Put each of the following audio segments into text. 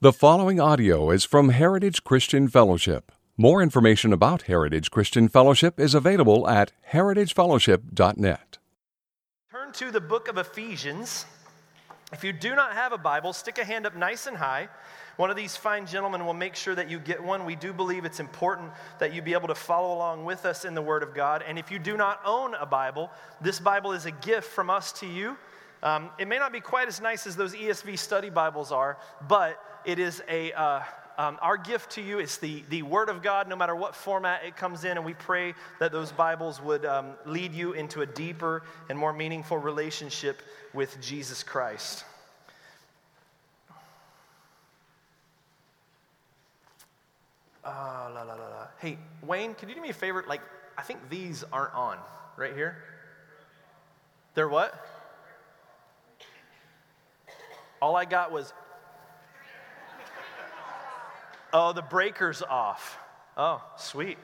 The following audio is from Heritage Christian Fellowship. More information about Heritage Christian Fellowship is available at heritagefellowship.net. Turn to the book of Ephesians. If you do not have a Bible, stick a hand up nice and high. One of these fine gentlemen will make sure that you get one. We do believe it's important that you be able to follow along with us in the Word of God. And if you do not own a Bible, this Bible is a gift from us to you. Um, it may not be quite as nice as those ESV study Bibles are, but it is a, uh, um, our gift to you It's the, the Word of God, no matter what format it comes in, and we pray that those Bibles would um, lead you into a deeper and more meaningful relationship with Jesus Christ. Uh, la, la, la. Hey, Wayne, could you do me a favor? Like, I think these aren't on right here. They're what? All I got was Oh, the breaker's off. Oh, sweet.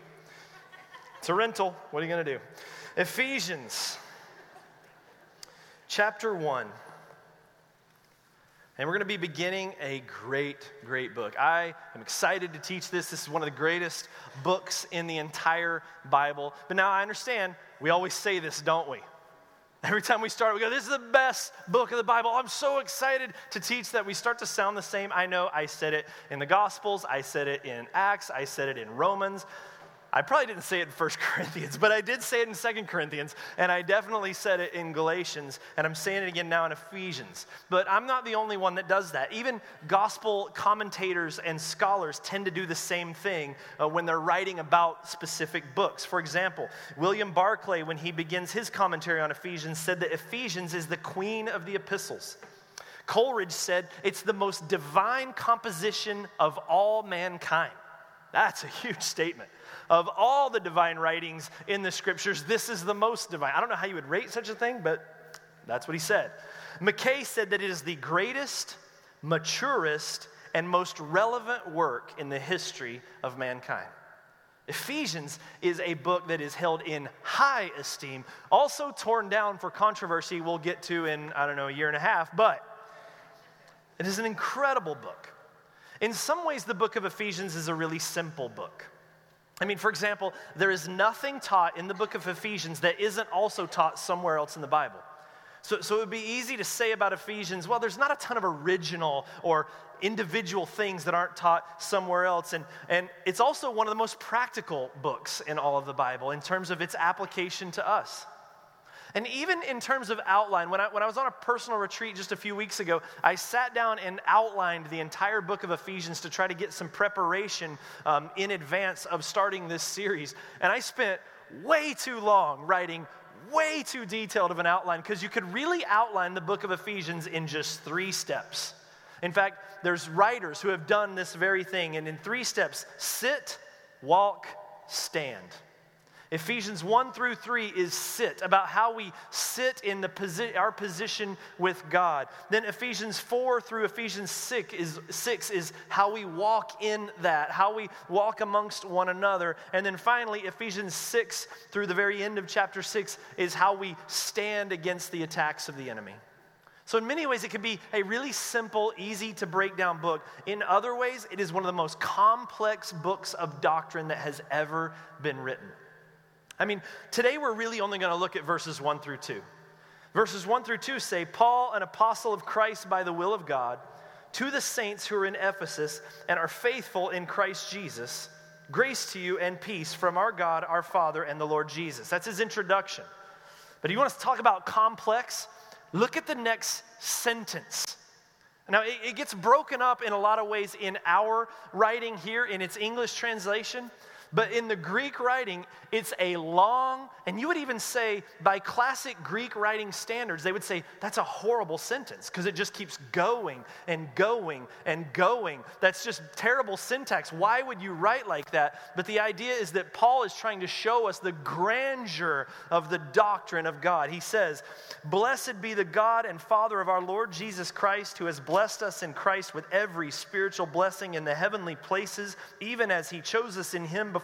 It's a rental. What are you going to do? Ephesians chapter 1. And we're going to be beginning a great, great book. I am excited to teach this. This is one of the greatest books in the entire Bible. But now I understand we always say this, don't we? Every time we start, we go, This is the best book of the Bible. I'm so excited to teach that. We start to sound the same. I know I said it in the Gospels, I said it in Acts, I said it in Romans. I probably didn't say it in 1 Corinthians, but I did say it in 2 Corinthians, and I definitely said it in Galatians, and I'm saying it again now in Ephesians. But I'm not the only one that does that. Even gospel commentators and scholars tend to do the same thing uh, when they're writing about specific books. For example, William Barclay, when he begins his commentary on Ephesians, said that Ephesians is the queen of the epistles. Coleridge said it's the most divine composition of all mankind. That's a huge statement of all the divine writings in the scriptures, this is the most divine. I don't know how you would rate such a thing, but that's what he said. Mackay said that it is the greatest, maturest, and most relevant work in the history of mankind. Ephesians is a book that is held in high esteem, also torn down for controversy we'll get to in, I don't know, a year and a half, but it is an incredible book. In some ways, the book of Ephesians is a really simple book. I mean, for example, there is nothing taught in the book of Ephesians that isn't also taught somewhere else in the Bible. So, so it would be easy to say about Ephesians, well, there's not a ton of original or individual things that aren't taught somewhere else. And, and it's also one of the most practical books in all of the Bible in terms of its application to us. And even in terms of outline, when I, when I was on a personal retreat just a few weeks ago, I sat down and outlined the entire book of Ephesians to try to get some preparation um, in advance of starting this series. And I spent way too long writing way too detailed of an outline because you could really outline the book of Ephesians in just three steps. In fact, there's writers who have done this very thing, and in three steps sit, walk, stand. Ephesians 1 through 3 is sit, about how we sit in the posi- our position with God. Then Ephesians 4 through Ephesians 6 is, 6 is how we walk in that, how we walk amongst one another. And then finally, Ephesians 6 through the very end of chapter 6 is how we stand against the attacks of the enemy. So, in many ways, it can be a really simple, easy to break down book. In other ways, it is one of the most complex books of doctrine that has ever been written. I mean, today we're really only going to look at verses 1 through 2. Verses 1 through 2 say, Paul, an apostle of Christ by the will of God, to the saints who are in Ephesus and are faithful in Christ Jesus, grace to you and peace from our God, our Father, and the Lord Jesus. That's his introduction. But if you want us to talk about complex? Look at the next sentence. Now, it, it gets broken up in a lot of ways in our writing here in its English translation. But in the Greek writing, it's a long, and you would even say, by classic Greek writing standards, they would say that's a horrible sentence because it just keeps going and going and going. That's just terrible syntax. Why would you write like that? But the idea is that Paul is trying to show us the grandeur of the doctrine of God. He says, Blessed be the God and Father of our Lord Jesus Christ, who has blessed us in Christ with every spiritual blessing in the heavenly places, even as he chose us in him before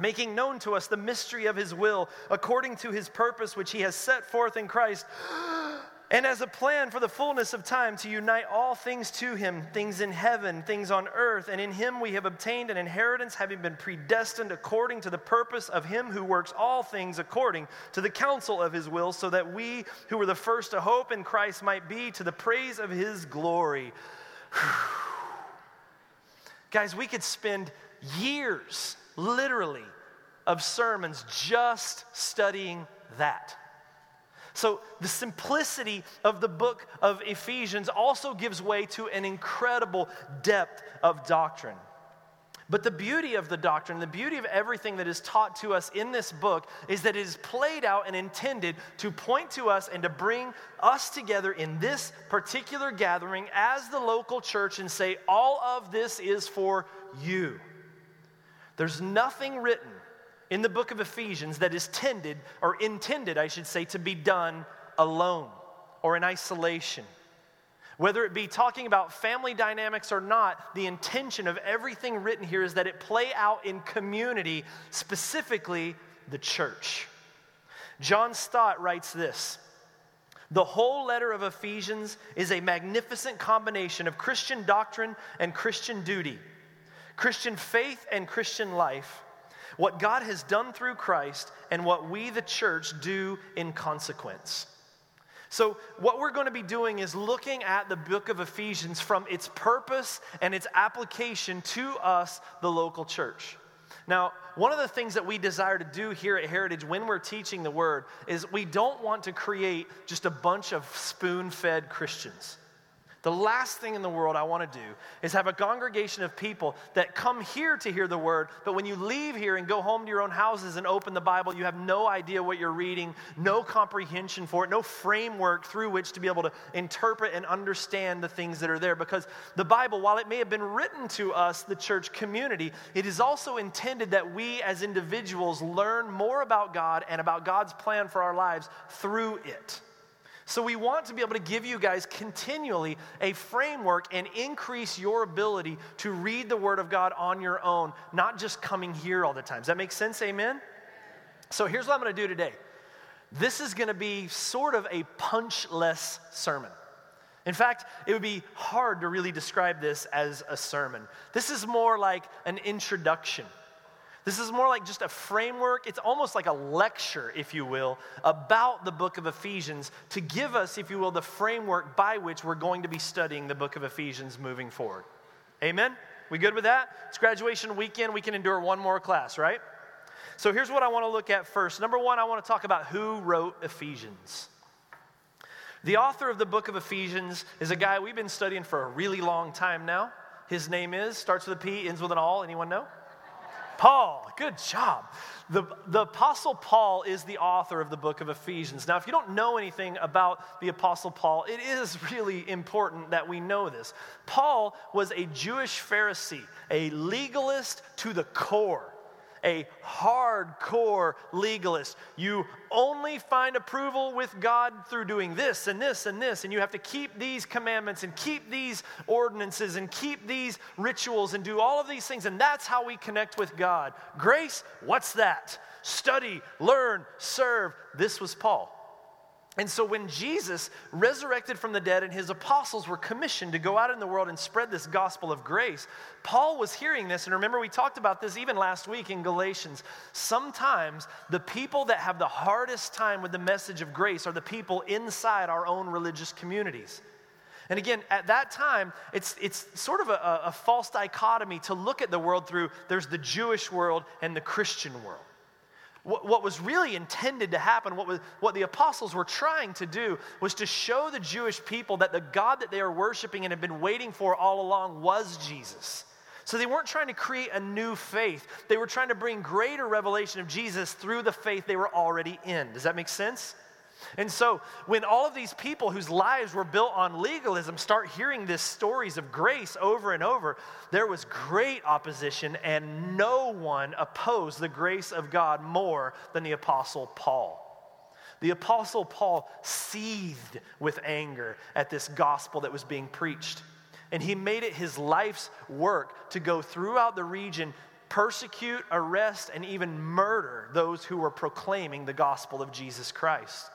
making known to us the mystery of his will according to his purpose which he has set forth in Christ and as a plan for the fullness of time to unite all things to him things in heaven things on earth and in him we have obtained an inheritance having been predestined according to the purpose of him who works all things according to the counsel of his will so that we who were the first to hope in Christ might be to the praise of his glory. Guys we could spend years literally, of sermons just studying that. So, the simplicity of the book of Ephesians also gives way to an incredible depth of doctrine. But the beauty of the doctrine, the beauty of everything that is taught to us in this book is that it is played out and intended to point to us and to bring us together in this particular gathering as the local church and say, all of this is for you. There's nothing written in the book of Ephesians that is tended, or intended, I should say, to be done alone or in isolation. Whether it be talking about family dynamics or not, the intention of everything written here is that it play out in community, specifically the church. John Stott writes this The whole letter of Ephesians is a magnificent combination of Christian doctrine and Christian duty. Christian faith and Christian life, what God has done through Christ, and what we, the church, do in consequence. So, what we're going to be doing is looking at the book of Ephesians from its purpose and its application to us, the local church. Now, one of the things that we desire to do here at Heritage when we're teaching the word is we don't want to create just a bunch of spoon fed Christians. The last thing in the world I want to do is have a congregation of people that come here to hear the word, but when you leave here and go home to your own houses and open the Bible, you have no idea what you're reading, no comprehension for it, no framework through which to be able to interpret and understand the things that are there. Because the Bible, while it may have been written to us, the church community, it is also intended that we as individuals learn more about God and about God's plan for our lives through it. So, we want to be able to give you guys continually a framework and increase your ability to read the Word of God on your own, not just coming here all the time. Does that make sense? Amen? So, here's what I'm going to do today this is going to be sort of a punchless sermon. In fact, it would be hard to really describe this as a sermon. This is more like an introduction. This is more like just a framework. It's almost like a lecture, if you will, about the book of Ephesians to give us, if you will, the framework by which we're going to be studying the book of Ephesians moving forward. Amen? We good with that? It's graduation weekend. We can endure one more class, right? So here's what I want to look at first. Number one, I want to talk about who wrote Ephesians. The author of the book of Ephesians is a guy we've been studying for a really long time now. His name is, starts with a P, ends with an all. Anyone know? Paul, good job. The, the Apostle Paul is the author of the book of Ephesians. Now, if you don't know anything about the Apostle Paul, it is really important that we know this. Paul was a Jewish Pharisee, a legalist to the core a hardcore legalist. You only find approval with God through doing this and this and this, and you have to keep these commandments and keep these ordinances and keep these rituals and do all of these things, and that's how we connect with God. Grace, what's that? Study, learn, serve. This was Paul. And so when Jesus resurrected from the dead and his apostles were commissioned to go out in the world and spread this gospel of grace, Paul was hearing this. And remember, we talked about this even last week in Galatians. Sometimes the people that have the hardest time with the message of grace are the people inside our own religious communities. And again, at that time, it's, it's sort of a, a false dichotomy to look at the world through there's the Jewish world and the Christian world. What, what was really intended to happen, what, was, what the apostles were trying to do, was to show the Jewish people that the God that they are worshiping and have been waiting for all along was Jesus. So they weren't trying to create a new faith. They were trying to bring greater revelation of Jesus through the faith they were already in. Does that make sense? And so, when all of these people whose lives were built on legalism start hearing these stories of grace over and over, there was great opposition, and no one opposed the grace of God more than the Apostle Paul. The Apostle Paul seethed with anger at this gospel that was being preached. And he made it his life's work to go throughout the region, persecute, arrest, and even murder those who were proclaiming the gospel of Jesus Christ.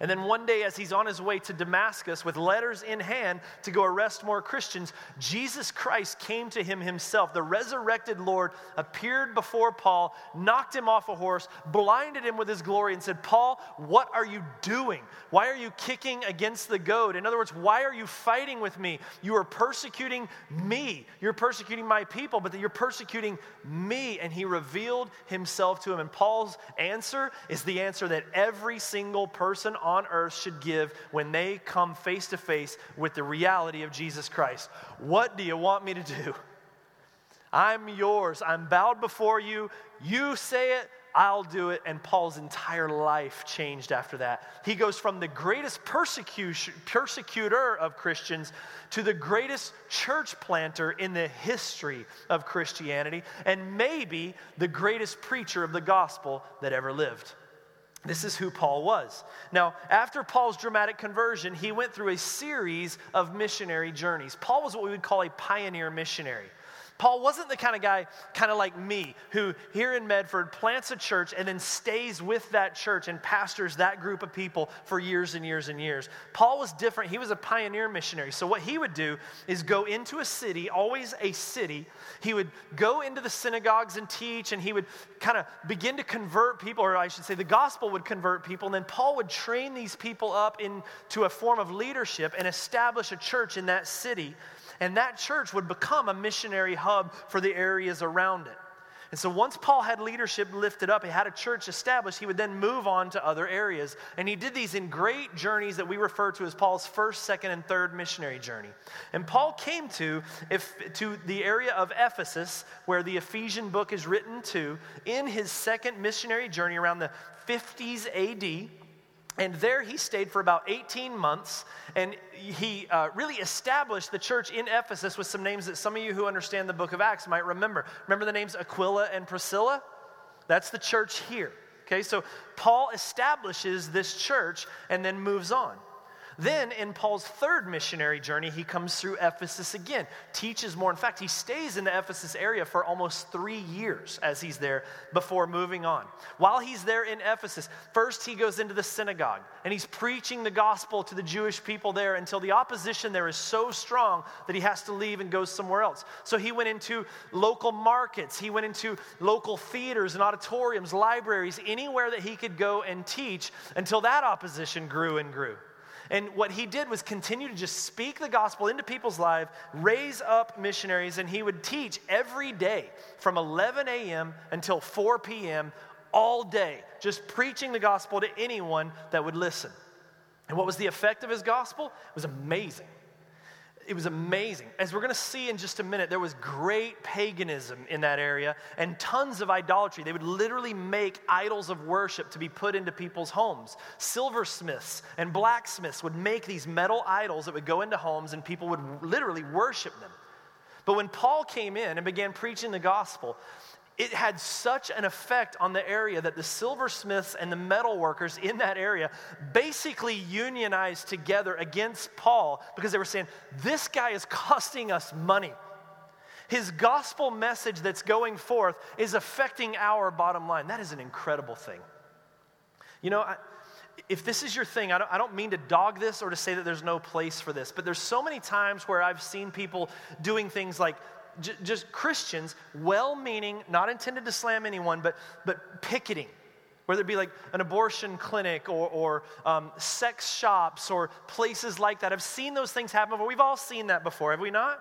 And then one day, as he's on his way to Damascus with letters in hand to go arrest more Christians, Jesus Christ came to him himself. The resurrected Lord appeared before Paul, knocked him off a horse, blinded him with his glory, and said, Paul, what are you doing? Why are you kicking against the goad? In other words, why are you fighting with me? You are persecuting me. You're persecuting my people, but you're persecuting me. And he revealed himself to him. And Paul's answer is the answer that every single person on earth should give when they come face to face with the reality of Jesus Christ. What do you want me to do? I'm yours. I'm bowed before you. You say it, I'll do it. And Paul's entire life changed after that. He goes from the greatest persecutor of Christians to the greatest church planter in the history of Christianity, and maybe the greatest preacher of the gospel that ever lived. This is who Paul was. Now, after Paul's dramatic conversion, he went through a series of missionary journeys. Paul was what we would call a pioneer missionary. Paul wasn't the kind of guy, kind of like me, who here in Medford plants a church and then stays with that church and pastors that group of people for years and years and years. Paul was different. He was a pioneer missionary. So, what he would do is go into a city, always a city. He would go into the synagogues and teach, and he would kind of begin to convert people, or I should say, the gospel would convert people. And then Paul would train these people up into a form of leadership and establish a church in that city and that church would become a missionary hub for the areas around it. And so once Paul had leadership lifted up, he had a church established, he would then move on to other areas. And he did these in great journeys that we refer to as Paul's first, second, and third missionary journey. And Paul came to, if, to the area of Ephesus, where the Ephesian book is written to, in his second missionary journey around the 50s AD. And there he stayed for about 18 months, and he uh, really established the church in Ephesus with some names that some of you who understand the book of Acts might remember. Remember the names Aquila and Priscilla? That's the church here. Okay, so Paul establishes this church and then moves on. Then, in Paul's third missionary journey, he comes through Ephesus again, teaches more. In fact, he stays in the Ephesus area for almost three years as he's there before moving on. While he's there in Ephesus, first he goes into the synagogue and he's preaching the gospel to the Jewish people there until the opposition there is so strong that he has to leave and go somewhere else. So he went into local markets, he went into local theaters and auditoriums, libraries, anywhere that he could go and teach until that opposition grew and grew. And what he did was continue to just speak the gospel into people's lives, raise up missionaries, and he would teach every day from 11 a.m. until 4 p.m. all day, just preaching the gospel to anyone that would listen. And what was the effect of his gospel? It was amazing it was amazing. As we're going to see in just a minute, there was great paganism in that area and tons of idolatry. They would literally make idols of worship to be put into people's homes. Silversmiths and blacksmiths would make these metal idols that would go into homes and people would literally worship them. But when Paul came in and began preaching the gospel, it had such an effect on the area that the silversmiths and the metal workers in that area basically unionized together against Paul because they were saying, This guy is costing us money. His gospel message that's going forth is affecting our bottom line. That is an incredible thing. You know, I, if this is your thing, I don't, I don't mean to dog this or to say that there's no place for this, but there's so many times where I've seen people doing things like j- just Christians, well meaning, not intended to slam anyone, but, but picketing. Whether it be like an abortion clinic or, or um, sex shops or places like that. I've seen those things happen before. We've all seen that before, have we not?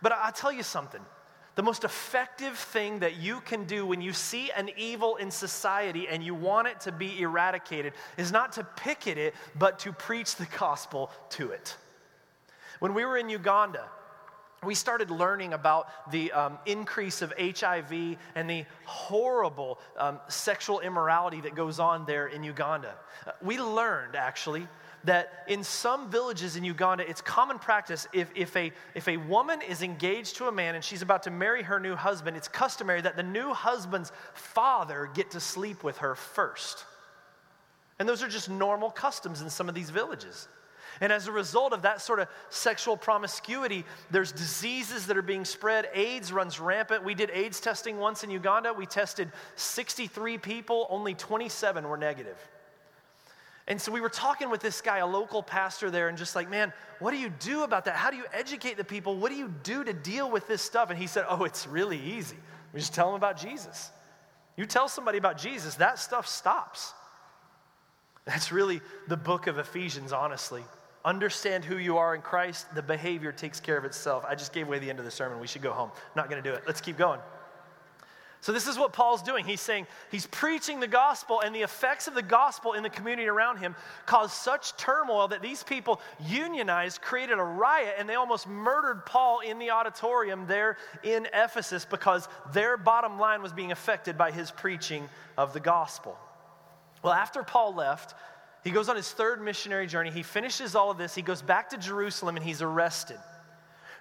But I'll tell you something. The most effective thing that you can do when you see an evil in society and you want it to be eradicated is not to picket it, but to preach the gospel to it. When we were in Uganda, we started learning about the um, increase of HIV and the horrible um, sexual immorality that goes on there in Uganda. Uh, we learned, actually, that in some villages in Uganda, it's common practice if, if, a, if a woman is engaged to a man and she's about to marry her new husband, it's customary that the new husband's father get to sleep with her first. And those are just normal customs in some of these villages. And as a result of that sort of sexual promiscuity, there's diseases that are being spread. AIDS runs rampant. We did AIDS testing once in Uganda. We tested 63 people, only 27 were negative. And so we were talking with this guy, a local pastor there, and just like, man, what do you do about that? How do you educate the people? What do you do to deal with this stuff? And he said, oh, it's really easy. We just tell them about Jesus. You tell somebody about Jesus, that stuff stops. That's really the book of Ephesians, honestly. Understand who you are in Christ, the behavior takes care of itself. I just gave away the end of the sermon. We should go home. Not going to do it. Let's keep going. So, this is what Paul's doing. He's saying he's preaching the gospel, and the effects of the gospel in the community around him caused such turmoil that these people unionized, created a riot, and they almost murdered Paul in the auditorium there in Ephesus because their bottom line was being affected by his preaching of the gospel. Well, after Paul left, he goes on his third missionary journey. He finishes all of this. He goes back to Jerusalem and he's arrested.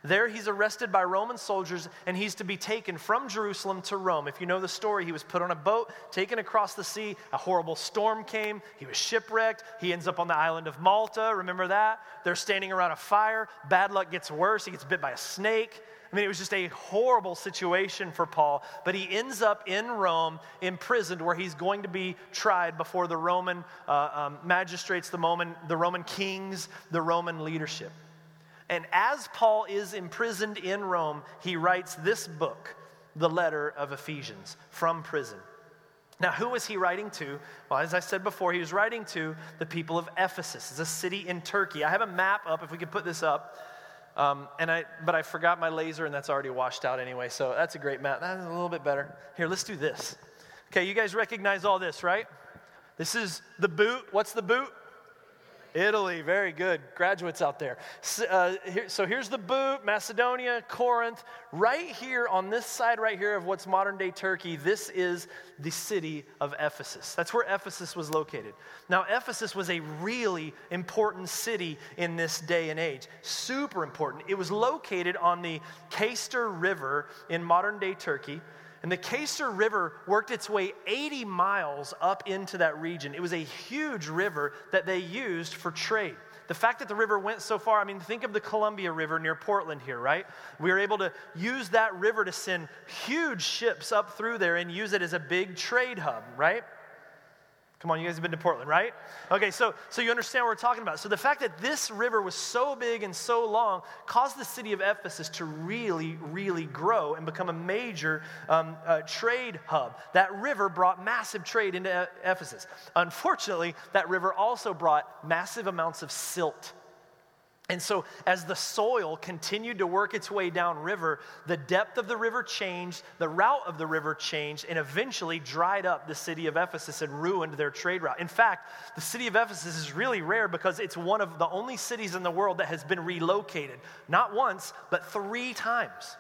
There, he's arrested by Roman soldiers and he's to be taken from Jerusalem to Rome. If you know the story, he was put on a boat, taken across the sea. A horrible storm came. He was shipwrecked. He ends up on the island of Malta. Remember that? They're standing around a fire. Bad luck gets worse. He gets bit by a snake. I mean, it was just a horrible situation for Paul, but he ends up in Rome, imprisoned, where he's going to be tried before the Roman uh, um, magistrates, the Roman, the Roman kings, the Roman leadership. And as Paul is imprisoned in Rome, he writes this book, the letter of Ephesians, from prison. Now, who was he writing to? Well, as I said before, he was writing to the people of Ephesus. It's a city in Turkey. I have a map up, if we could put this up. Um, and I, but I forgot my laser, and that's already washed out anyway. So that's a great map. That's a little bit better. Here, let's do this. Okay, you guys recognize all this, right? This is the boot. What's the boot? Italy, very good. Graduates out there. So, uh, here, so, here's the boot Macedonia, Corinth. Right here on this side, right here of what's modern day Turkey, this is the city of Ephesus. That's where Ephesus was located. Now, Ephesus was a really important city in this day and age. Super important. It was located on the Cayster River in modern day Turkey. And the Cayster River worked its way 80 miles up into that region. It was a huge river that they used for trade. The fact that the river went so far, I mean, think of the Columbia River near Portland here, right? We were able to use that river to send huge ships up through there and use it as a big trade hub, right? Come on, you guys have been to Portland, right? Okay, so, so you understand what we're talking about. So the fact that this river was so big and so long caused the city of Ephesus to really, really grow and become a major um, uh, trade hub. That river brought massive trade into Ephesus. Unfortunately, that river also brought massive amounts of silt and so, as the soil continued to work its way downriver, the depth of the river changed, the route of the river changed, and eventually dried up the city of Ephesus and ruined their trade route. In fact, the city of Ephesus is really rare because it's one of the only cities in the world that has been relocated, not once, but three times.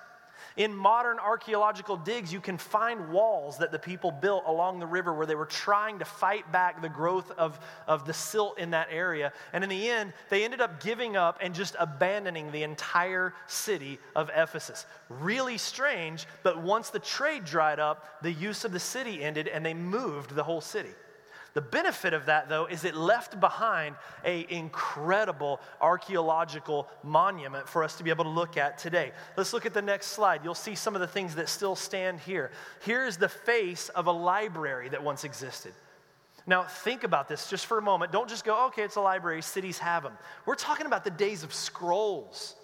In modern archaeological digs, you can find walls that the people built along the river where they were trying to fight back the growth of, of the silt in that area. And in the end, they ended up giving up and just abandoning the entire city of Ephesus. Really strange, but once the trade dried up, the use of the city ended and they moved the whole city. The benefit of that, though, is it left behind a incredible archaeological monument for us to be able to look at today. Let's look at the next slide. You'll see some of the things that still stand here. Here's the face of a library that once existed. Now, think about this just for a moment. Don't just go, okay, it's a library, cities have them. We're talking about the days of scrolls.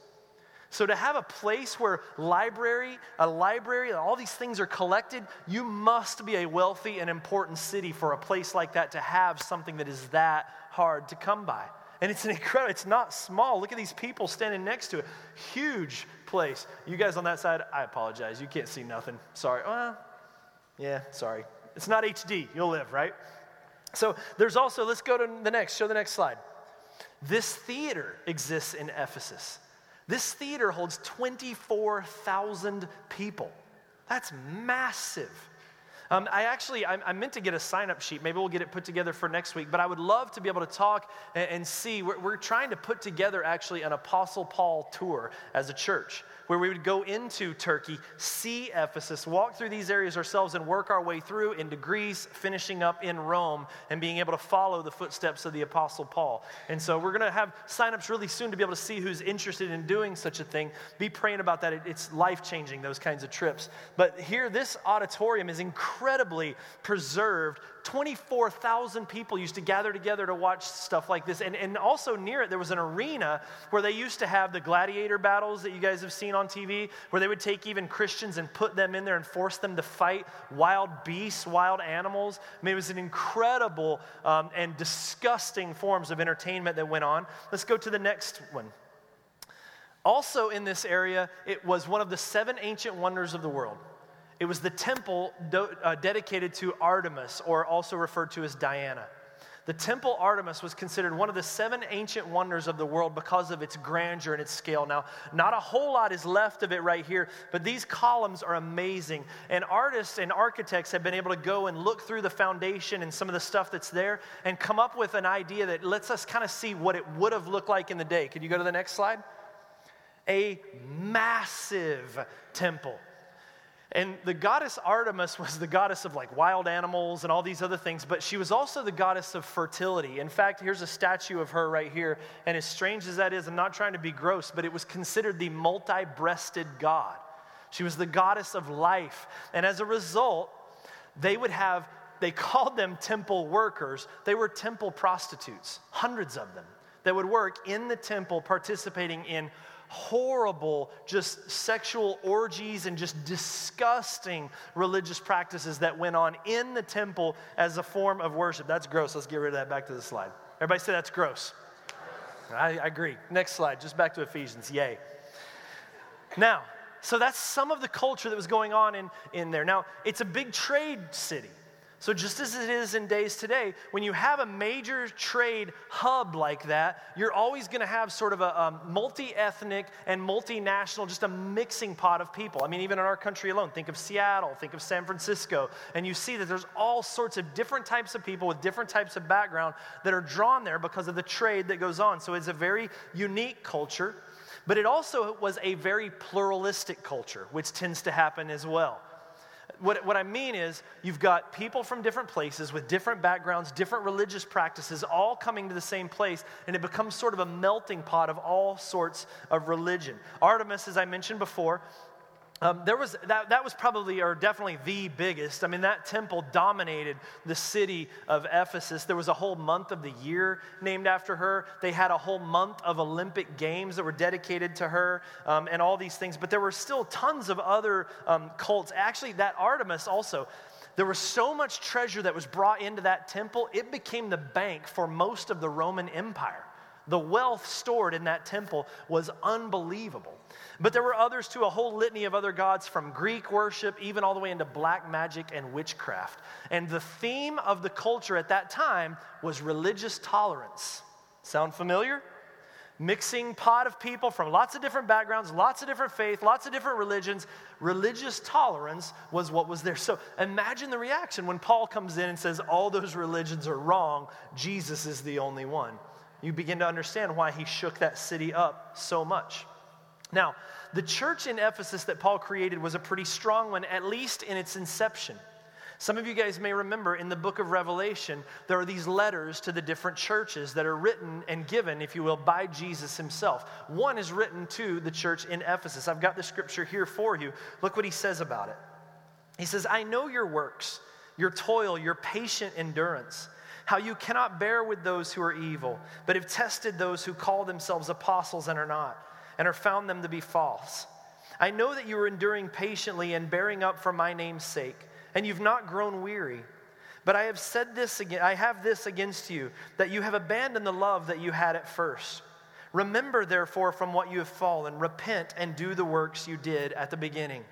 So to have a place where library, a library, all these things are collected, you must be a wealthy and important city for a place like that to have something that is that hard to come by. And it's an incredible, it's not small. Look at these people standing next to it. Huge place. You guys on that side, I apologize. You can't see nothing. Sorry. Well, yeah, sorry. It's not HD. You'll live, right? So there's also, let's go to the next, show the next slide. This theater exists in Ephesus. This theater holds 24,000 people. That's massive. Um, I actually, I, I, meant to get a sign up sheet. Maybe we'll get it put together for next week. But I would love to be able to talk and, and see. We're, we're trying to put together actually an Apostle Paul tour as a church where we would go into Turkey, see Ephesus, walk through these areas ourselves, and work our way through into Greece, finishing up in Rome, and being able to follow the footsteps of the Apostle Paul. And so we're going to have signups really soon to be able to see who's interested in doing such a thing. Be praying about that. It's life changing, those kinds of trips. But here, this auditorium is incredibly preserved 24,000 people used to gather together to watch stuff like this. And, and also near it, there was an arena where they used to have the gladiator battles that you guys have seen on TV, where they would take even Christians and put them in there and force them to fight wild beasts, wild animals. I mean, it was an incredible um, and disgusting forms of entertainment that went on. Let's go to the next one. Also, in this area, it was one of the seven ancient wonders of the world. It was the temple do, uh, dedicated to Artemis, or also referred to as Diana. The temple Artemis was considered one of the seven ancient wonders of the world because of its grandeur and its scale. Now, not a whole lot is left of it right here, but these columns are amazing. And artists and architects have been able to go and look through the foundation and some of the stuff that's there and come up with an idea that lets us kind of see what it would have looked like in the day. Could you go to the next slide? A massive temple. And the goddess Artemis was the goddess of like wild animals and all these other things, but she was also the goddess of fertility. In fact, here's a statue of her right here. And as strange as that is, I'm not trying to be gross, but it was considered the multi breasted god. She was the goddess of life. And as a result, they would have, they called them temple workers. They were temple prostitutes, hundreds of them, that would work in the temple participating in horrible, just sexual orgies and just disgusting religious practices that went on in the temple as a form of worship. That's gross. Let's get rid of that. Back to the slide. Everybody say that's gross. I, I agree. Next slide, just back to Ephesians. Yay. Now, so that's some of the culture that was going on in, in there. Now, it's a big trade city. So, just as it is in days today, when you have a major trade hub like that, you're always going to have sort of a, um, a multi ethnic and multinational, just a mixing pot of people. I mean, even in our country alone, think of Seattle, think of San Francisco, and you see that there's all sorts of different types of people with different types of background that are drawn there because of the trade that goes on. So, it's a very unique culture, but it also was a very pluralistic culture, which tends to happen as well what, what I mean is, you've got people from different places with different backgrounds, different religious practices, all coming to the same place, and it becomes sort of a melting pot of all sorts of religion. Artemis, as I mentioned before, um, there was that, that was probably or definitely the biggest. I mean, that temple dominated the city of Ephesus. There was a whole month of the year named after her. They had a whole month of Olympic Games that were dedicated to her um, and all these things. But there were still tons of other um, cults. Actually, that Artemis also, there was so much treasure that was brought into that temple, it became the bank for most of the Roman Empire. The wealth stored in that temple was unbelievable. But there were others too, a whole litany of other gods from Greek worship, even all the way into black magic and witchcraft. And the theme of the culture at that time was religious tolerance. Sound familiar? Mixing pot of people from lots of different backgrounds, lots of different faith, lots of different religions. Religious tolerance was what was there. So imagine the reaction when Paul comes in and says, All those religions are wrong, Jesus is the only one. You begin to understand why he shook that city up so much. Now, the church in Ephesus that Paul created was a pretty strong one, at least in its inception. Some of you guys may remember in the book of Revelation, there are these letters to the different churches that are written and given, if you will, by Jesus himself. One is written to the church in Ephesus. I've got the scripture here for you. Look what he says about it. He says, I know your works, your toil, your patient endurance, how you cannot bear with those who are evil, but have tested those who call themselves apostles and are not and are found them to be false. I know that you are enduring patiently and bearing up for my name's sake, and you've not grown weary. But I have said this again, I have this against you, that you have abandoned the love that you had at first. Remember, therefore, from what you have fallen, repent and do the works you did at the beginning.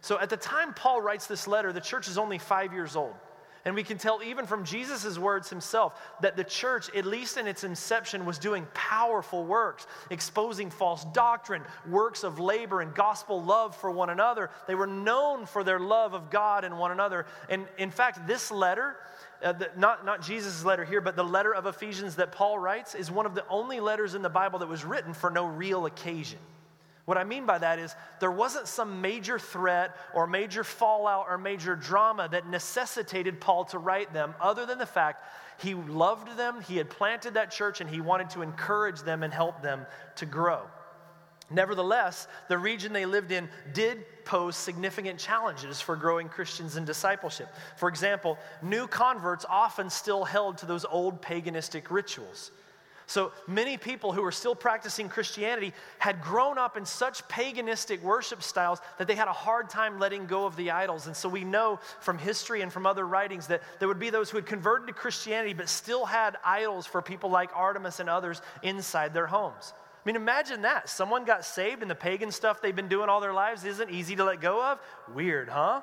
So at the time Paul writes this letter, the church is only five years old. And we can tell even from Jesus' words himself that the church, at least in its inception, was doing powerful works, exposing false doctrine, works of labor, and gospel love for one another. They were known for their love of God and one another. And in fact, this letter, uh, the, not, not Jesus' letter here, but the letter of Ephesians that Paul writes, is one of the only letters in the Bible that was written for no real occasion. What I mean by that is there wasn't some major threat or major fallout or major drama that necessitated Paul to write them, other than the fact he loved them, he had planted that church, and he wanted to encourage them and help them to grow. Nevertheless, the region they lived in did pose significant challenges for growing Christians in discipleship. For example, new converts often still held to those old paganistic rituals. So many people who were still practicing Christianity had grown up in such paganistic worship styles that they had a hard time letting go of the idols. And so we know from history and from other writings that there would be those who had converted to Christianity but still had idols for people like Artemis and others inside their homes. I mean, imagine that. Someone got saved and the pagan stuff they've been doing all their lives isn't easy to let go of. Weird, huh?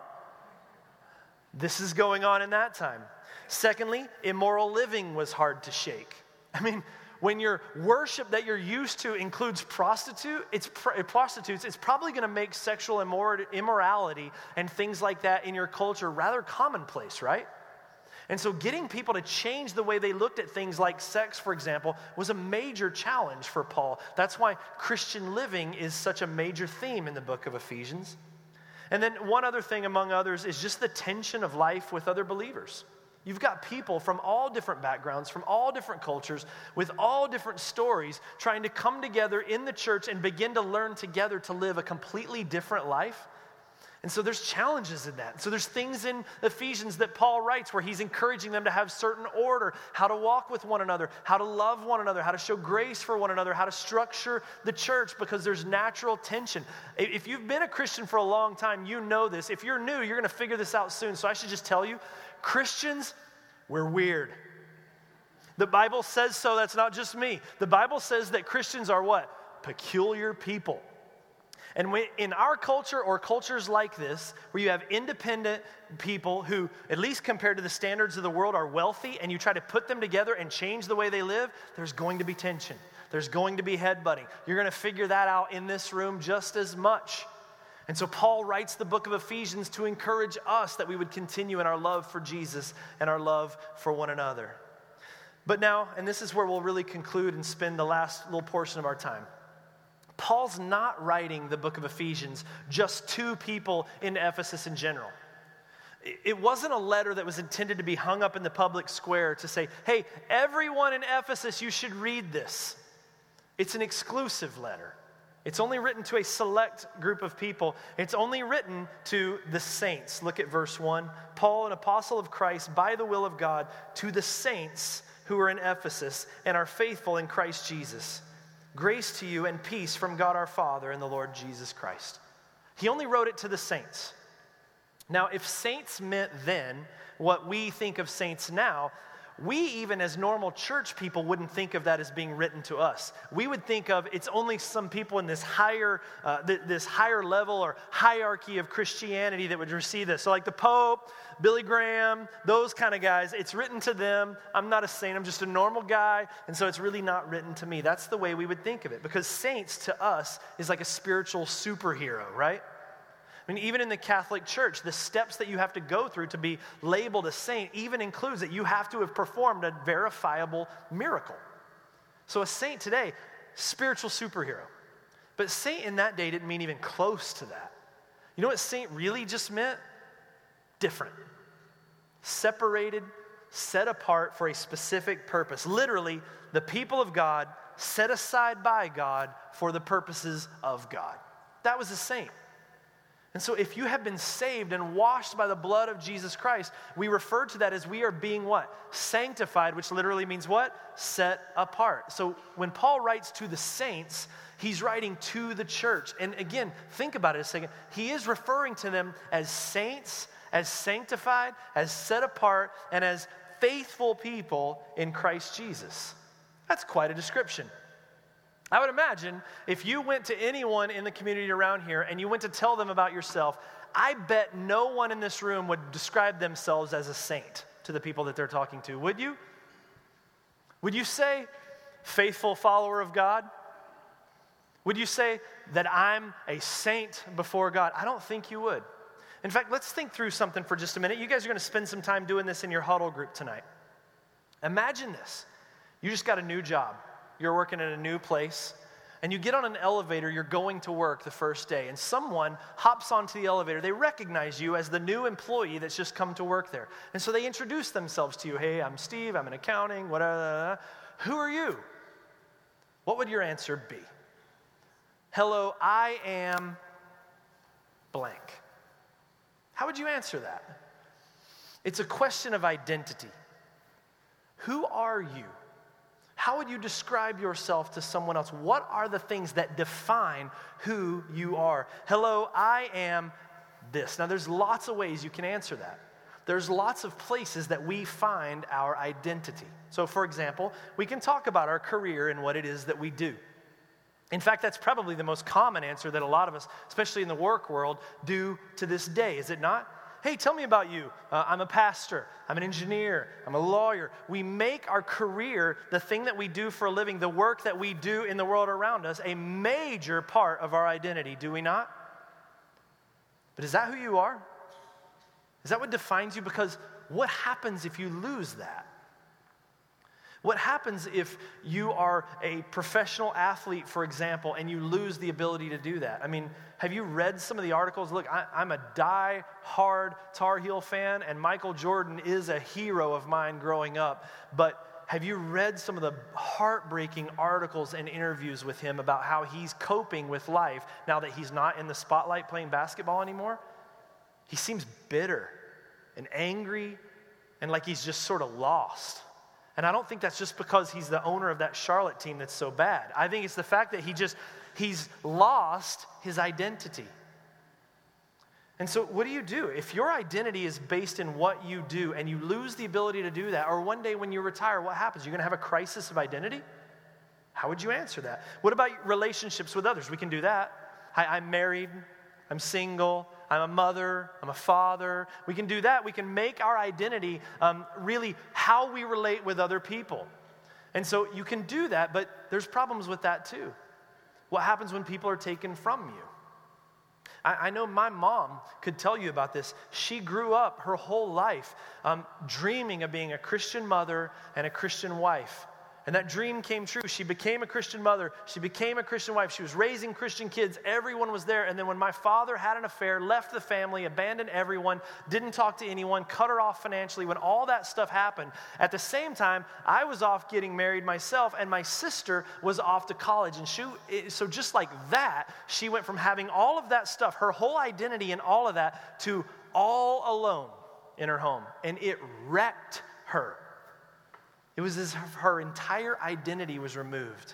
This is going on in that time. Secondly, immoral living was hard to shake. I mean, when your worship that you're used to includes prostitute, it's pr- eh, prostitutes, it's probably going to make sexual immorality and things like that in your culture rather commonplace, right? And so, getting people to change the way they looked at things like sex, for example, was a major challenge for Paul. That's why Christian living is such a major theme in the book of Ephesians. And then, one other thing, among others, is just the tension of life with other believers. You've got people from all different backgrounds, from all different cultures, with all different stories, trying to come together in the church and begin to learn together to live a completely different life. And so there's challenges in that. So there's things in Ephesians that Paul writes where he's encouraging them to have certain order, how to walk with one another, how to love one another, how to show grace for one another, how to structure the church because there's natural tension. If you've been a Christian for a long time, you know this. If you're new, you're going to figure this out soon. So I should just tell you Christians, we're weird. The Bible says so, that's not just me. The Bible says that Christians are what? Peculiar people. And in our culture or cultures like this, where you have independent people who, at least compared to the standards of the world, are wealthy, and you try to put them together and change the way they live, there's going to be tension. There's going to be headbutting. You're going to figure that out in this room just as much. And so Paul writes the book of Ephesians to encourage us that we would continue in our love for Jesus and our love for one another. But now, and this is where we'll really conclude and spend the last little portion of our time. Paul's not writing the book of Ephesians just to people in Ephesus in general. It wasn't a letter that was intended to be hung up in the public square to say, hey, everyone in Ephesus, you should read this. It's an exclusive letter. It's only written to a select group of people. It's only written to the saints. Look at verse 1. Paul, an apostle of Christ, by the will of God, to the saints who are in Ephesus and are faithful in Christ Jesus. Grace to you and peace from God our Father and the Lord Jesus Christ. He only wrote it to the saints. Now, if saints meant then what we think of saints now, we, even as normal church people, wouldn't think of that as being written to us. We would think of it's only some people in this higher, uh, th- this higher level or hierarchy of Christianity that would receive this. So, like the Pope, Billy Graham, those kind of guys, it's written to them. I'm not a saint, I'm just a normal guy, and so it's really not written to me. That's the way we would think of it because saints to us is like a spiritual superhero, right? I mean, even in the Catholic Church, the steps that you have to go through to be labeled a saint even includes that you have to have performed a verifiable miracle. So, a saint today, spiritual superhero. But saint in that day didn't mean even close to that. You know what saint really just meant? Different. Separated, set apart for a specific purpose. Literally, the people of God set aside by God for the purposes of God. That was a saint. And so, if you have been saved and washed by the blood of Jesus Christ, we refer to that as we are being what? Sanctified, which literally means what? Set apart. So, when Paul writes to the saints, he's writing to the church. And again, think about it a second. He is referring to them as saints, as sanctified, as set apart, and as faithful people in Christ Jesus. That's quite a description. I would imagine if you went to anyone in the community around here and you went to tell them about yourself, I bet no one in this room would describe themselves as a saint. to the people that they're talking to, would you? Would you say, faithful follower of God? Would you say that I'm a saint before God? I don't think you would. In fact, let's think through something for just a minute. You guys are going to spend some time doing this in your huddle group tonight. Imagine this you just got a new job, you're working in a new place. And you get on an elevator, you're going to work the first day, and someone hops onto the elevator. They recognize you as the new employee that's just come to work there. And so they introduce themselves to you Hey, I'm Steve, I'm in accounting, whatever. Uh, uh, uh, Who are you? What would your answer be? Hello, I am blank. How would you answer that? It's a question of identity. Who are you? How would you describe yourself to someone else? What are the things that define who you are? Hello, I am this. Now, there's lots of ways you can answer that. There's lots of places that we find our identity. So, for example, we can talk about our career and what it is that we do. In fact, that's probably the most common answer that a lot of us, especially in the work world, do to this day, is it not? Hey, tell me about you. Uh, I'm a pastor. I'm an engineer. I'm a lawyer. We make our career, the thing that we do for a living, the work that we do in the world around us, a major part of our identity, do we not? But is that who you are? Is that what defines you? Because what happens if you lose that? What happens if you are a professional athlete, for example, and you lose the ability to do that? I mean, have you read some of the articles? Look, I, am a die-hard Tar Heel fan, and Michael Jordan is a hero of mine growing up. But have you read some of the heartbreaking articles and interviews with him about how he's coping with life now that he's not in the spotlight playing basketball anymore? He seems bitter and angry and like he's just sort of lost. And I don't think that's just because he's the owner of that Charlotte team that's so bad. I think it's the fact that he just, he's lost his identity. And so, what do you do? If your identity is based in what you do and you lose the ability to do that, or one day when you retire, what happens? You're going to have a crisis of identity? How would you answer that? What about relationships with others? We can do that. I'm married, I'm single, I'm a mother, I'm a father. We can do that. We can make our identity um, really how we relate with other people. And so you can do that, but there's problems with that too. What happens when people are taken from you? I, I know my mom could tell you about this. She grew up her whole life um, dreaming of being a Christian mother and a Christian wife. And that dream came true. She became a Christian mother. She became a Christian wife. She was raising Christian kids. Everyone was there. And then when my father had an affair, left the family, abandoned everyone, didn't talk to anyone, cut her off financially, when all that stuff happened, at the same time, I was off getting married myself, and my sister was off to college. And she, so just like that, she went from having all of that stuff, her whole identity and all of that, to all alone in her home. And it wrecked her. It was as if her entire identity was removed.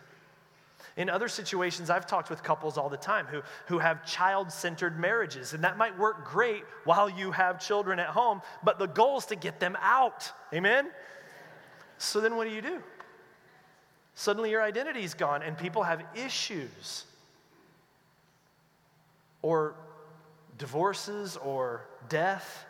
In other situations, I've talked with couples all the time who, who have child centered marriages, and that might work great while you have children at home, but the goal is to get them out. Amen? So then what do you do? Suddenly your identity is gone, and people have issues or divorces or death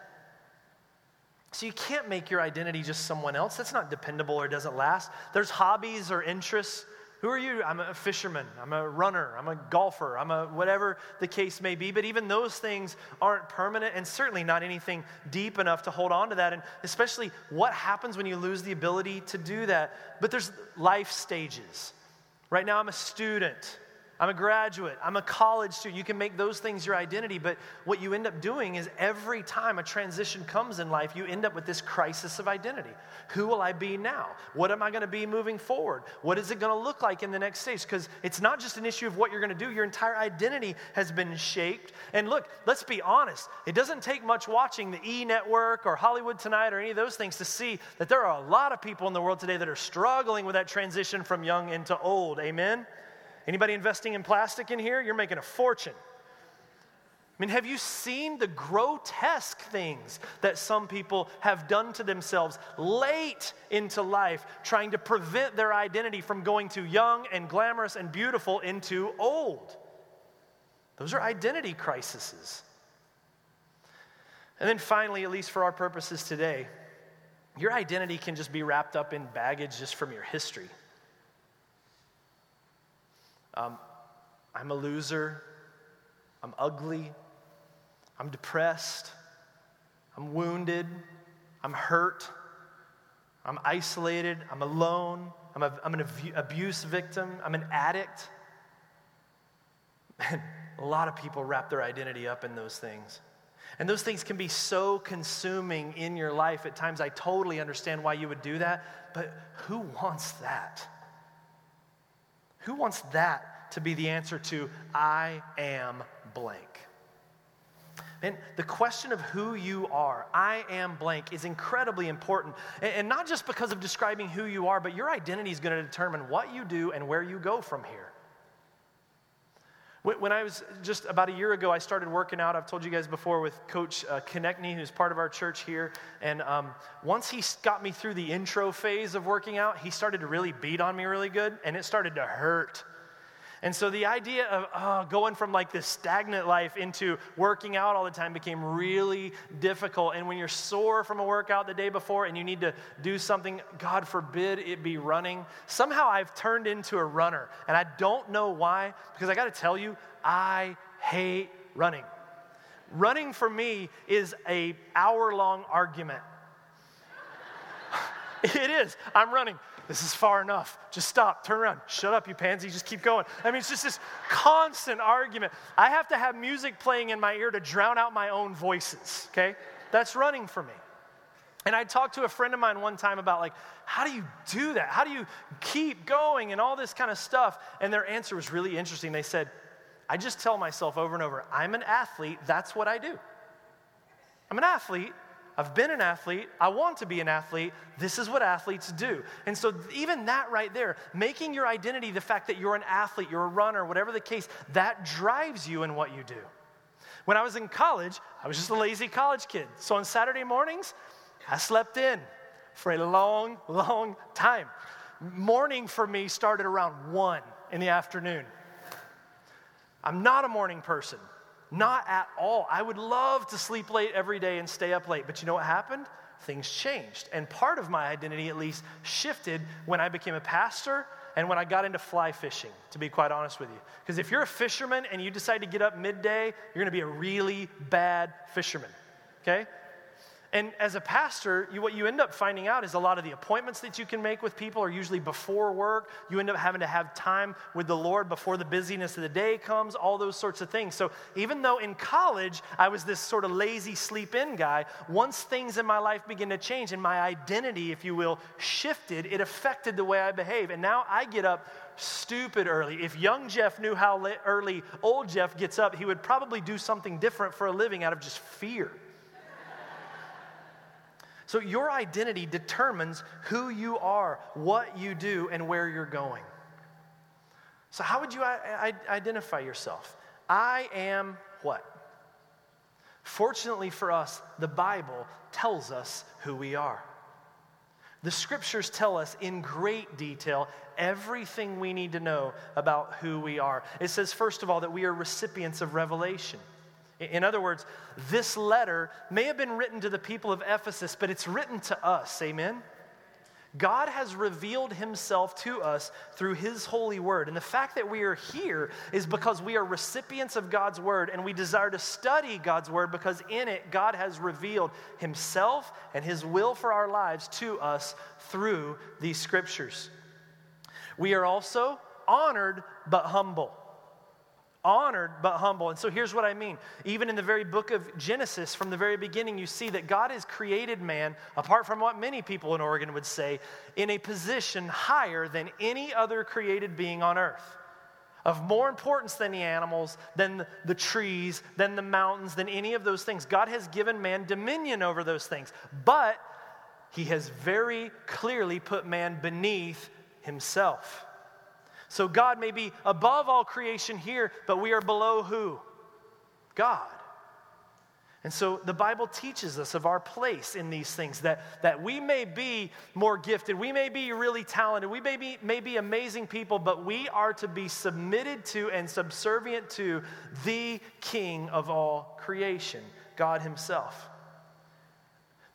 so you can't make your identity just someone else. That's not dependable or doesn't last. There's hobbies or interests. Who are you? I'm a fisherman. I'm a runner. I'm a golfer. I'm a whatever the case may be. But even those things aren't permanent and certainly not anything deep enough to hold on to that. And especially what happens when you lose the ability to do that. But there's life stages. Right now, I'm a student. I'm a graduate. I'm a college student. You can make those things your identity, but what you end up doing is every time a transition comes in life, you end up with this crisis of identity. Who will I be now? What am I going to be moving forward? What is it going to look like in the next stage? Because it's not just an issue of what you're going to do, your entire identity has been shaped. And look, let's be honest, it doesn't take much watching the E Network or Hollywood Tonight or any of those things to see that there are a lot of people in the world today that are struggling with that transition from young into old. Amen? Anybody investing in plastic in here? You're making a fortune. I mean, have you seen the grotesque things that some people have done to themselves late into life, trying to prevent their identity from going to young and glamorous and beautiful into old? Those are identity crises. And then finally, at least for our purposes today, your identity can just be wrapped up in baggage just from your history. Um, I'm a loser. I'm ugly. I'm depressed. I'm wounded. I'm hurt. I'm isolated. I'm alone. I'm, a, I'm an abuse victim. I'm an addict. Man, a lot of people wrap their identity up in those things. And those things can be so consuming in your life. At times, I totally understand why you would do that, but who wants that? Who wants that to be the answer to, I am blank? And the question of who you are, I am blank, is incredibly important. And not just because of describing who you are, but your identity is going to determine what you do and where you go from here. When I was just about a year ago, I started working out. I've told you guys before with Coach uh, Konechny, who's part of our church here. And um, once he got me through the intro phase of working out, he started to really beat on me really good, and it started to hurt. And so the idea of oh, going from like this stagnant life into working out all the time became really difficult. And when you're sore from a workout the day before and you need to do something, God forbid it be running, somehow I've turned into a runner. And I don't know why, because I got to tell you, I hate running. Running for me is a hour long argument. it is. I'm running. This is far enough. Just stop. Turn around. Shut up, you pansy. Just keep going. I mean, it's just this constant argument. I have to have music playing in my ear to drown out my own voices, okay? That's running for me. And I talked to a friend of mine one time about, like, how do you do that? How do you keep going and all this kind of stuff? And their answer was really interesting. They said, I just tell myself over and over, I'm an athlete. That's what I do. I'm an athlete. I've been an athlete. I want to be an athlete. This is what athletes do. And so, even that right there, making your identity the fact that you're an athlete, you're a runner, whatever the case, that drives you in what you do. When I was in college, I was just a lazy college kid. So, on Saturday mornings, I slept in for a long, long time. Morning for me started around 1 in the afternoon. I'm not a morning person. Not at all. I would love to sleep late every day and stay up late, but you know what happened? Things changed. And part of my identity, at least, shifted when I became a pastor and when I got into fly fishing, to be quite honest with you. Because if you're a fisherman and you decide to get up midday, you're going to be a really bad fisherman, okay? And as a pastor, you, what you end up finding out is a lot of the appointments that you can make with people are usually before work. You end up having to have time with the Lord before the busyness of the day comes, all those sorts of things. So even though in college I was this sort of lazy sleep in guy, once things in my life began to change and my identity, if you will, shifted, it affected the way I behave. And now I get up stupid early. If young Jeff knew how early old Jeff gets up, he would probably do something different for a living out of just fear. So, your identity determines who you are, what you do, and where you're going. So, how would you identify yourself? I am what? Fortunately for us, the Bible tells us who we are. The scriptures tell us in great detail everything we need to know about who we are. It says, first of all, that we are recipients of revelation. In other words, this letter may have been written to the people of Ephesus, but it's written to us. Amen? God has revealed himself to us through his holy word. And the fact that we are here is because we are recipients of God's word and we desire to study God's word because in it God has revealed himself and his will for our lives to us through these scriptures. We are also honored but humble honored but humble. And so here's what I mean. Even in the very book of Genesis, from the very beginning, you see that God has created man, apart from what many people in Oregon would say, in a position higher than any other created being on earth. Of more importance than the animals, than the trees, than the mountains, than any of those things. God has given man dominion over those things. But he has very clearly put man beneath himself. So God may be above all creation here, but we are below who? God. And so the Bible teaches us of our place in these things that, that we may be more gifted, we may be really talented, we may be, may be amazing people, but we are to be submitted to and subservient to the King of all creation, God Himself.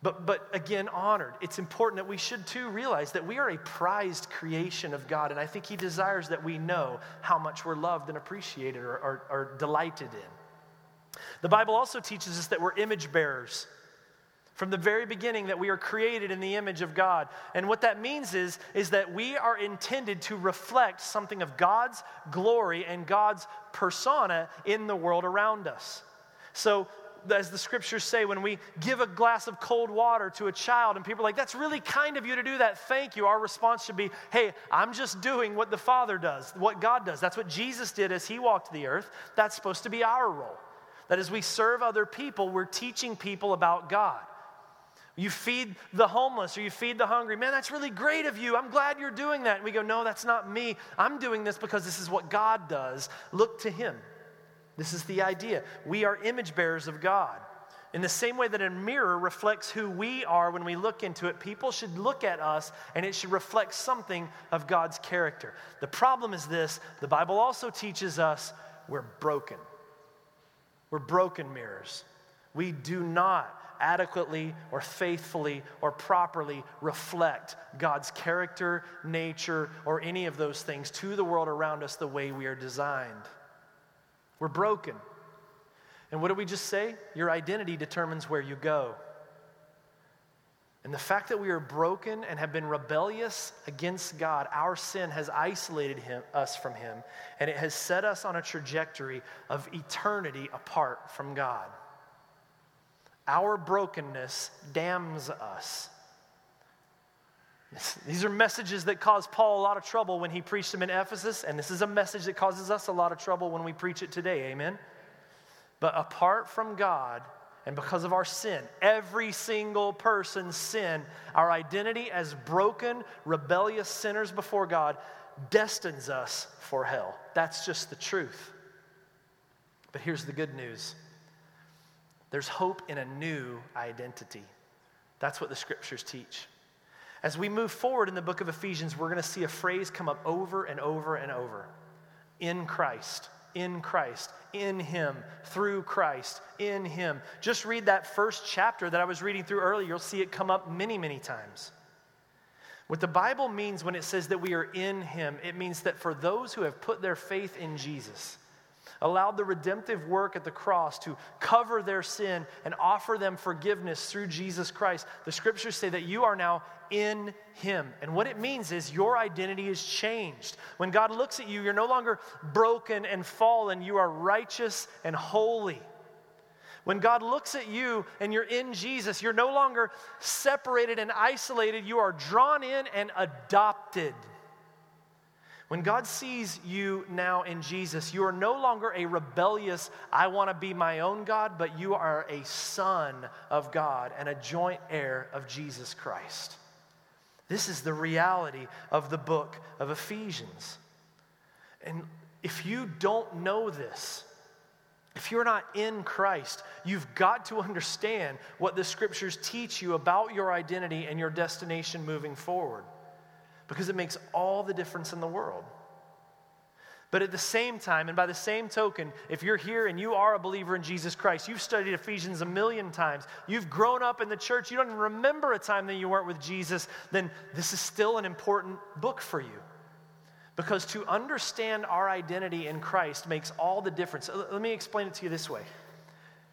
But, but again, honored. It's important that we should too realize that we are a prized creation of God, and I think He desires that we know how much we're loved and appreciated or, or, or delighted in. The Bible also teaches us that we're image bearers from the very beginning that we are created in the image of God. And what that means is, is that we are intended to reflect something of God's glory and God's persona in the world around us. So as the scriptures say, when we give a glass of cold water to a child and people are like, that's really kind of you to do that, thank you, our response should be, hey, I'm just doing what the Father does, what God does. That's what Jesus did as he walked the earth. That's supposed to be our role. That as we serve other people, we're teaching people about God. You feed the homeless or you feed the hungry. Man, that's really great of you. I'm glad you're doing that. And we go, no, that's not me. I'm doing this because this is what God does. Look to Him. This is the idea. We are image bearers of God. In the same way that a mirror reflects who we are when we look into it, people should look at us and it should reflect something of God's character. The problem is this the Bible also teaches us we're broken. We're broken mirrors. We do not adequately or faithfully or properly reflect God's character, nature, or any of those things to the world around us the way we are designed. We're broken. And what do we just say? Your identity determines where you go. And the fact that we are broken and have been rebellious against God, our sin has isolated him, us from Him, and it has set us on a trajectory of eternity apart from God. Our brokenness damns us. These are messages that caused Paul a lot of trouble when he preached them in Ephesus, and this is a message that causes us a lot of trouble when we preach it today. Amen? But apart from God, and because of our sin, every single person's sin, our identity as broken, rebellious sinners before God destines us for hell. That's just the truth. But here's the good news there's hope in a new identity. That's what the scriptures teach. As we move forward in the book of Ephesians, we're going to see a phrase come up over and over and over in Christ, in Christ, in Him, through Christ, in Him. Just read that first chapter that I was reading through earlier. You'll see it come up many, many times. What the Bible means when it says that we are in Him, it means that for those who have put their faith in Jesus, allowed the redemptive work at the cross to cover their sin and offer them forgiveness through Jesus Christ, the scriptures say that you are now in Him. And what it means is your identity is changed. When God looks at you, you're no longer broken and fallen, you are righteous and holy. When God looks at you and you're in Jesus, you're no longer separated and isolated, you are drawn in and adopted. When God sees you now in Jesus, you are no longer a rebellious, I want to be my own God, but you are a son of God and a joint heir of Jesus Christ. This is the reality of the book of Ephesians. And if you don't know this, if you're not in Christ, you've got to understand what the scriptures teach you about your identity and your destination moving forward because it makes all the difference in the world. But at the same time, and by the same token, if you're here and you are a believer in Jesus Christ, you've studied Ephesians a million times, you've grown up in the church, you don't even remember a time that you weren't with Jesus, then this is still an important book for you. Because to understand our identity in Christ makes all the difference. Uh, let me explain it to you this way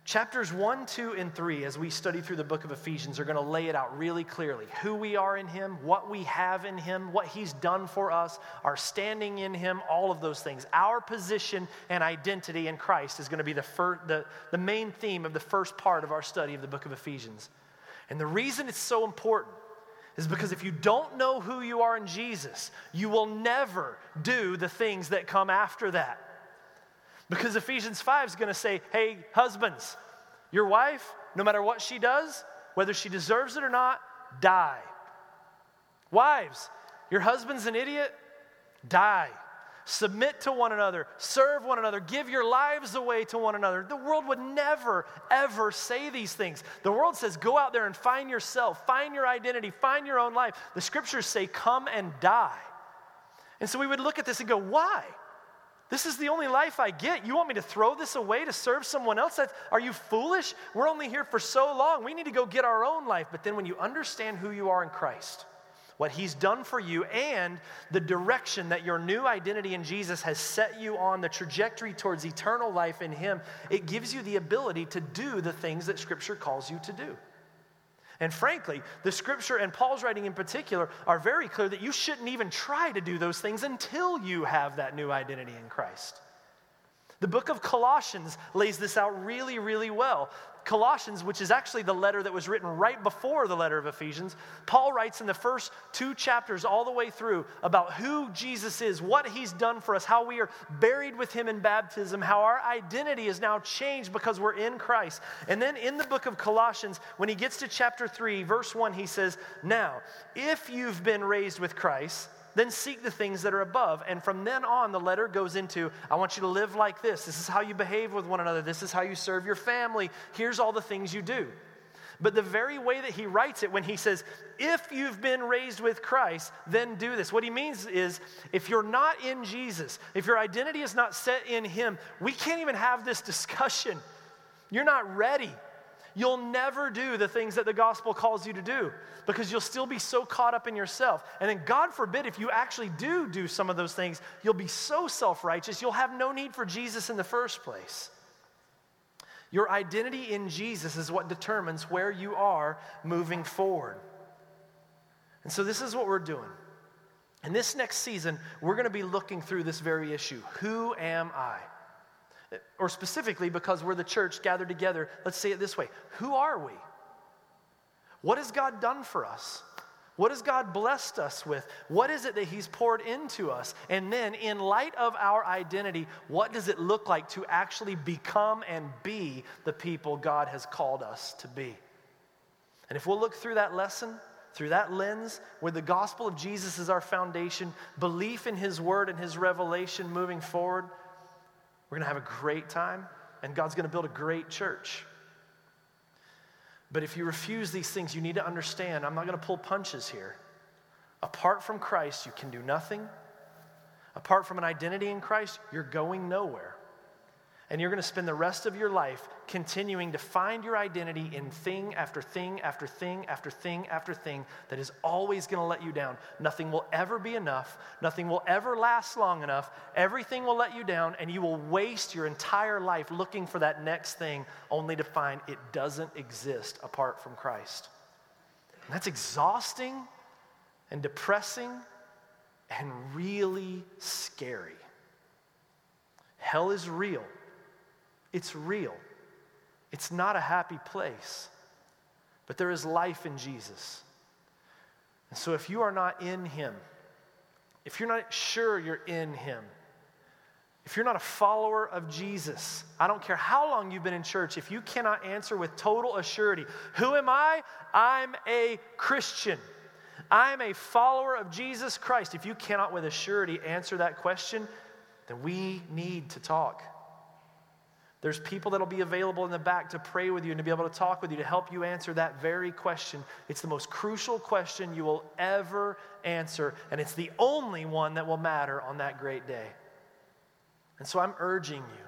Chapters 1, 2, and 3, as we study through the book of Ephesians, are going to lay it out really clearly who we are in Him, what we have in Him, what He's done for us, our standing in Him, all of those things. Our position and identity in Christ is going to be the, fir- the, the main theme of the first part of our study of the book of Ephesians. And the reason it's so important is because if you don't know who you are in Jesus, you will never do the things that come after that. Because Ephesians 5 is going to say, hey, husbands, your wife, no matter what she does, whether she deserves it or not, die. Wives, your husband's an idiot, die. Submit to one another, serve one another, give your lives away to one another. The world would never, ever say these things. The world says, go out there and find yourself, find your identity, find your own life. The scriptures say, come and die. And so we would look at this and go, why? This is the only life I get. You want me to throw this away to serve someone else? That's, are you foolish? We're only here for so long. We need to go get our own life. But then when you understand who you are in Christ, what He's done for you, and the direction that your new identity in Jesus has set you on, the trajectory towards eternal life in Him, it gives you the ability to do the things that Scripture calls you to do. And frankly, the scripture and Paul's writing in particular are very clear that you shouldn't even try to do those things until you have that new identity in Christ. The book of Colossians lays this out really, really well. Colossians, which is actually the letter that was written right before the letter of Ephesians, Paul writes in the first two chapters all the way through about who Jesus is, what he's done for us, how we are buried with him in baptism, how our identity is now changed because we're in Christ. And then in the book of Colossians, when he gets to chapter 3, verse 1, he says, Now, if you've been raised with Christ, then seek the things that are above. And from then on, the letter goes into I want you to live like this. This is how you behave with one another. This is how you serve your family. Here's all the things you do. But the very way that he writes it, when he says, if you've been raised with Christ, then do this. What he means is, if you're not in Jesus, if your identity is not set in him, we can't even have this discussion. You're not ready you'll never do the things that the gospel calls you to do because you'll still be so caught up in yourself. And then, God forbid, if you actually do do some of those things, you'll be so self righteous, you'll have no need for Jesus in the first place. Your identity in Jesus is what determines where you are moving forward. And so, this is what we're doing. In this next season, we're going to be looking through this very issue Who am I? Or specifically, because we're the church gathered together, let's say it this way Who are we? What has God done for us? What has God blessed us with? What is it that He's poured into us? And then, in light of our identity, what does it look like to actually become and be the people God has called us to be? And if we'll look through that lesson, through that lens, where the gospel of Jesus is our foundation, belief in His word and His revelation moving forward, we're going to have a great time, and God's going to build a great church. But if you refuse these things, you need to understand I'm not going to pull punches here. Apart from Christ, you can do nothing. Apart from an identity in Christ, you're going nowhere. And you're going to spend the rest of your life continuing to find your identity in thing after thing after thing after thing after thing that is always going to let you down. Nothing will ever be enough. Nothing will ever last long enough. Everything will let you down, and you will waste your entire life looking for that next thing only to find it doesn't exist apart from Christ. And that's exhausting and depressing and really scary. Hell is real. It's real. It's not a happy place, but there is life in Jesus. And so if you are not in Him, if you're not sure you're in Him, if you're not a follower of Jesus, I don't care how long you've been in church, if you cannot answer with total assurity, who am I? I'm a Christian. I'm a follower of Jesus Christ. If you cannot with assurity answer that question, then we need to talk. There's people that'll be available in the back to pray with you and to be able to talk with you to help you answer that very question. It's the most crucial question you will ever answer, and it's the only one that will matter on that great day. And so I'm urging you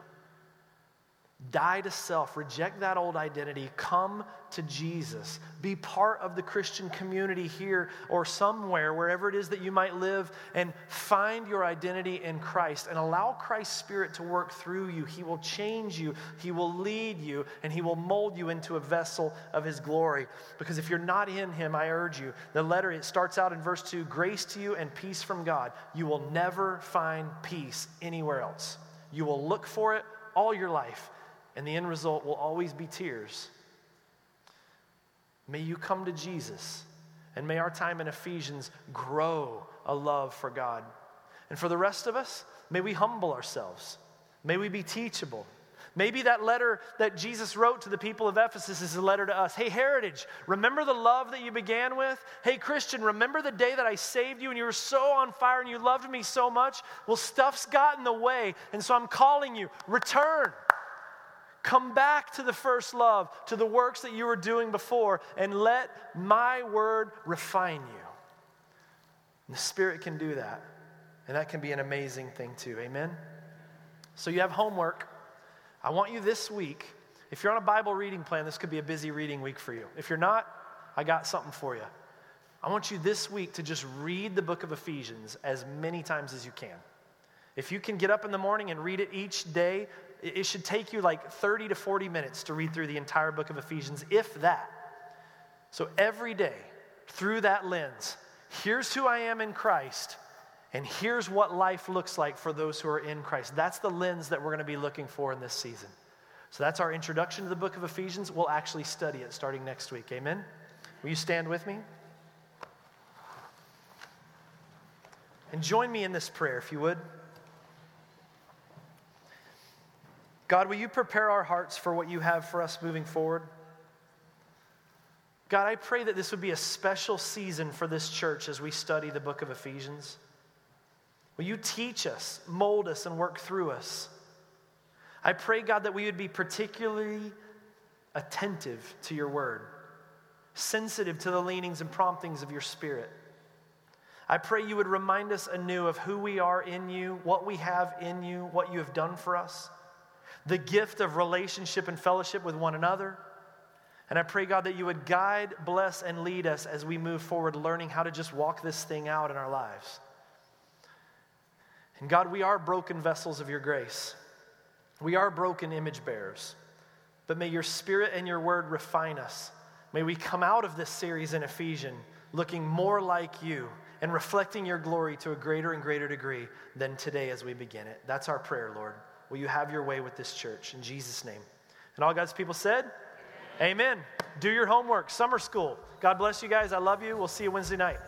Die to self, reject that old identity, come to Jesus. Be part of the Christian community here or somewhere, wherever it is that you might live, and find your identity in Christ and allow Christ's Spirit to work through you. He will change you, He will lead you, and He will mold you into a vessel of His glory. Because if you're not in Him, I urge you, the letter, it starts out in verse 2 grace to you and peace from God. You will never find peace anywhere else. You will look for it all your life and the end result will always be tears. May you come to Jesus, and may our time in Ephesians grow a love for God. And for the rest of us, may we humble ourselves. May we be teachable. Maybe that letter that Jesus wrote to the people of Ephesus is a letter to us. Hey, Heritage, remember the love that you began with? Hey, Christian, remember the day that I saved you and you were so on fire and you loved me so much? Well, stuff's got in the way, and so I'm calling you, return. Come back to the first love, to the works that you were doing before, and let my word refine you. And the Spirit can do that. And that can be an amazing thing, too. Amen? So you have homework. I want you this week, if you're on a Bible reading plan, this could be a busy reading week for you. If you're not, I got something for you. I want you this week to just read the book of Ephesians as many times as you can. If you can get up in the morning and read it each day, it should take you like 30 to 40 minutes to read through the entire book of Ephesians, if that. So every day, through that lens, here's who I am in Christ, and here's what life looks like for those who are in Christ. That's the lens that we're going to be looking for in this season. So that's our introduction to the book of Ephesians. We'll actually study it starting next week. Amen? Will you stand with me? And join me in this prayer, if you would. God, will you prepare our hearts for what you have for us moving forward? God, I pray that this would be a special season for this church as we study the book of Ephesians. Will you teach us, mold us, and work through us? I pray, God, that we would be particularly attentive to your word, sensitive to the leanings and promptings of your spirit. I pray you would remind us anew of who we are in you, what we have in you, what you have done for us, the gift of relationship and fellowship with one another. And I pray, God, that you would guide, bless, and lead us as we move forward, learning how to just walk this thing out in our lives. And God, we are broken vessels of your grace. We are broken image bearers. But may your spirit and your word refine us. May we come out of this series in Ephesians looking more like you and reflecting your glory to a greater and greater degree than today as we begin it. That's our prayer, Lord. Will you have your way with this church in Jesus' name? And all God's people said, Amen. Amen. Do your homework, summer school. God bless you guys. I love you. We'll see you Wednesday night.